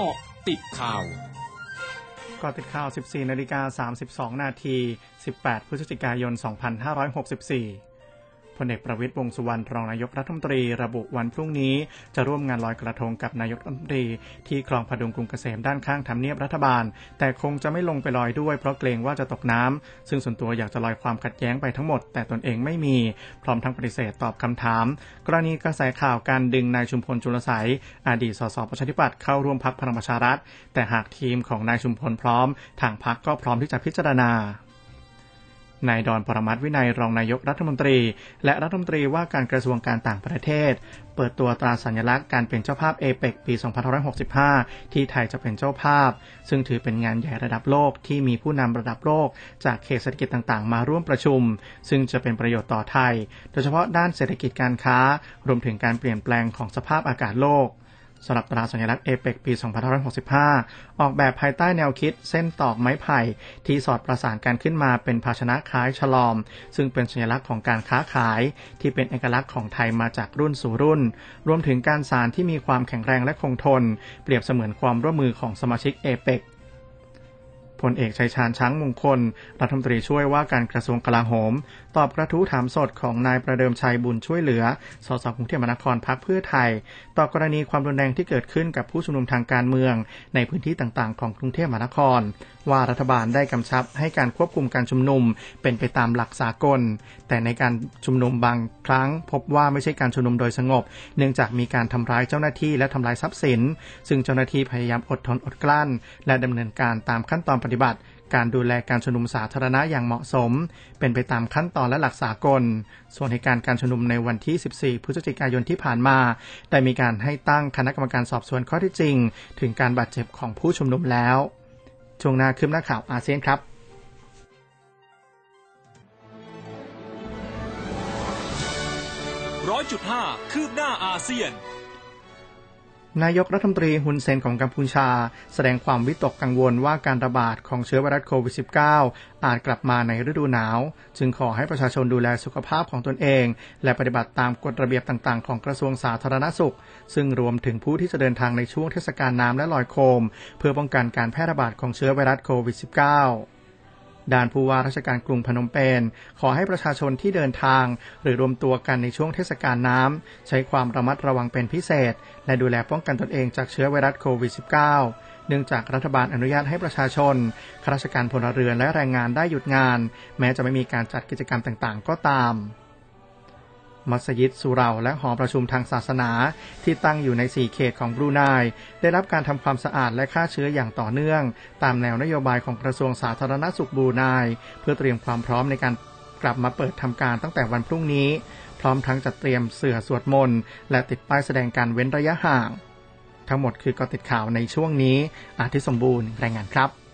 เกาะติดข่าวกาะติดข่าว 14นาฬิกา32 นาที 18 พฤศจิกายน 2564 พลเอกประวิตยวงสุวรรณรองนายกรัฐมนตรีระบุวันพรุ่งนี้ จะร่วมงานลอยกระทงกับนายกรัฐมนตรี ที่คลองพดุงกรุงเกษมด้านข้างทำเนียบรัฐบาล แต่คงจะไม่ลงไปลอยด้วยเพราะเกรงว่าจะตกน้ำซึ่งส่วนตัวอยากจะลอยความขัดแย้งไปทั้งหมด แต่ตนเองไม่มี พร้อมทั้งปฏิเสธตอบคำถาม กรณีกระแสข่าวการดึงนายชุมพลจุลไสอดีตสสประชาธิปัตย์เข้าร่วมพักพลังประชารัฐ แต่หากทีมของนายชุมพลพร้อม ทางพักก็พร้อมที่จะพิจารณา นายดอนปรมัตวินัยรองนายกรัฐมนตรี และรัฐมนตรีว่าการกระทรวงการต่างประเทศ เปิดตัวตราสัญลักษณ์การเป็นเจ้าภาพเอเปกปี 2565 ที่ไทยจะเป็นเจ้าภาพ ซึ่งถือเป็นงานใหญ่ระดับโลกที่มีผู้นำระดับโลก จากเขตเศรษฐกิจต่างๆ มาร่วมประชุม ซึ่งจะเป็นประโยชน์ต่อไทย โดยเฉพาะด้านเศรษฐกิจการค้า รวมถึงการเปลี่ยนแปลงของสภาพอากาศโลก สำหรับตราสัญลักษณ์เอเปกปี 2565 ออกแบบภายใต้แนวคิดเส้นตอกไม้ไผ่ที่สอดประสานกันขึ้นมาเป็นภาชนะคล้ายฉลอม ซึ่งเป็นสัญลักษณ์ของการค้าขาย ที่เป็นเอกลักษณ์ของไทยมาจากรุ่นสู่รุ่น รวมถึงการสารที่มีความแข็งแรงและคงทน เปรียบเสมือนความร่วมมือของสมาชิกเอเปก พลเอกชัยชาญช้างมงคล รัฐมนตรีช่วยว่าการกระทรวงกลาโหม ตอบกระทู้ถามสดของนายประเดิมชัยบุญช่วยเหลือ สสกรุงเทพมหานครพักเพื่อไทย ต่อกรณีความรุนแรงที่เกิดขึ้นกับผู้ชุมนุมทางการเมือง ในพื้นที่ต่างๆ ของกรุงเทพมหานคร ว่ารัฐบาลได้กำชับให้การควบคุมการชุมนุมเป็นไปตามหลักสากล แต่ในการชุมนุมบางครั้ง พบว่าไม่ใช่การชุมนุมโดยสงบ เนื่องจากมีการทำร้ายเจ้าหน้าที่และทำลายทรัพย์สิน ซึ่งเจ้าหน้าที่พยายามอดทนอดกลั้น และดำเนินการตามขั้นตอนปฏิบัติการดูแลการชุมนุมสาธารณะอย่างเหมาะสม เป็นไปตามขั้นตอนและหลักสากล ส่วนเหตุการณ์การชุมนุมในวันที่ 14 พฤศจิกายนที่ผ่านมา ได้มีการให้ตั้งคณะกรรมการสอบสวนข้อที่จริง ถึงการบาดเจ็บของผู้ชุมนุมแล้ว ช่วงหน้าคืบหน้าข่าวอาเซียนครับร้อยจุดห้าคืบหน้าอาเซียน นายกรัฐมนตรีฮุนเซนของกัมพูชา แสดงความวิตกกังวลว่าการระบาดของเชื้อไวรัสโควิด -19 อาจกลับมาในฤดูหนาว จึงขอให้ประชาชนดูแลสุขภาพของตนเอง และปฏิบัติตามกฎระเบียบต่างๆ ของกระทรวงสาธารณสุข ซึ่งรวมถึงผู้ที่จะเดินทางในช่วงเทศกาลน้ำและลอยโคม เพื่อป้องกันการแพร่ระบาดของเชื้อไวรัสโควิด -19 ด้านผู้ว่าราชการกรุงพนมเปญขอให้ประชาชนที่เดินทาง หรือรวมตัวกันในช่วงเทศกาลน้ำ ใช้ความระมัดระวังเป็นพิเศษ และดูแลป้องกันตนเองจากเชื้อไวรัสโควิด -19 เนื่องจากรัฐบาลอนุญาตให้ประชาชนข้าราชการพลเรือนและแรงงานได้หยุดงาน แม้จะไม่มีการจัดกิจกรรมต่างๆ ก็ตาม มัสยิดสุราและหอประชุมทางศาสนาที่ตั้งอยู่ใน 4 เขตของบรูไนได้รับการทำความสะอาดและฆ่าเชื้ออย่างต่อเนื่อง ตามแนวนโยบายของกระทรวงสาธารณสุขบรูไนเพื่อเตรียมความพร้อมในการกลับมาเปิดทำการตั้งแต่วันพรุ่งนี้ พร้อมทั้งจัดเตรียมเสื่อสวดมนต์และติดป้ายแสดงการเว้นระยะห่าง ทั้งหมดคือกอติดข่าวในช่วงนี้อาทิสมบูรณ์รายงานครับ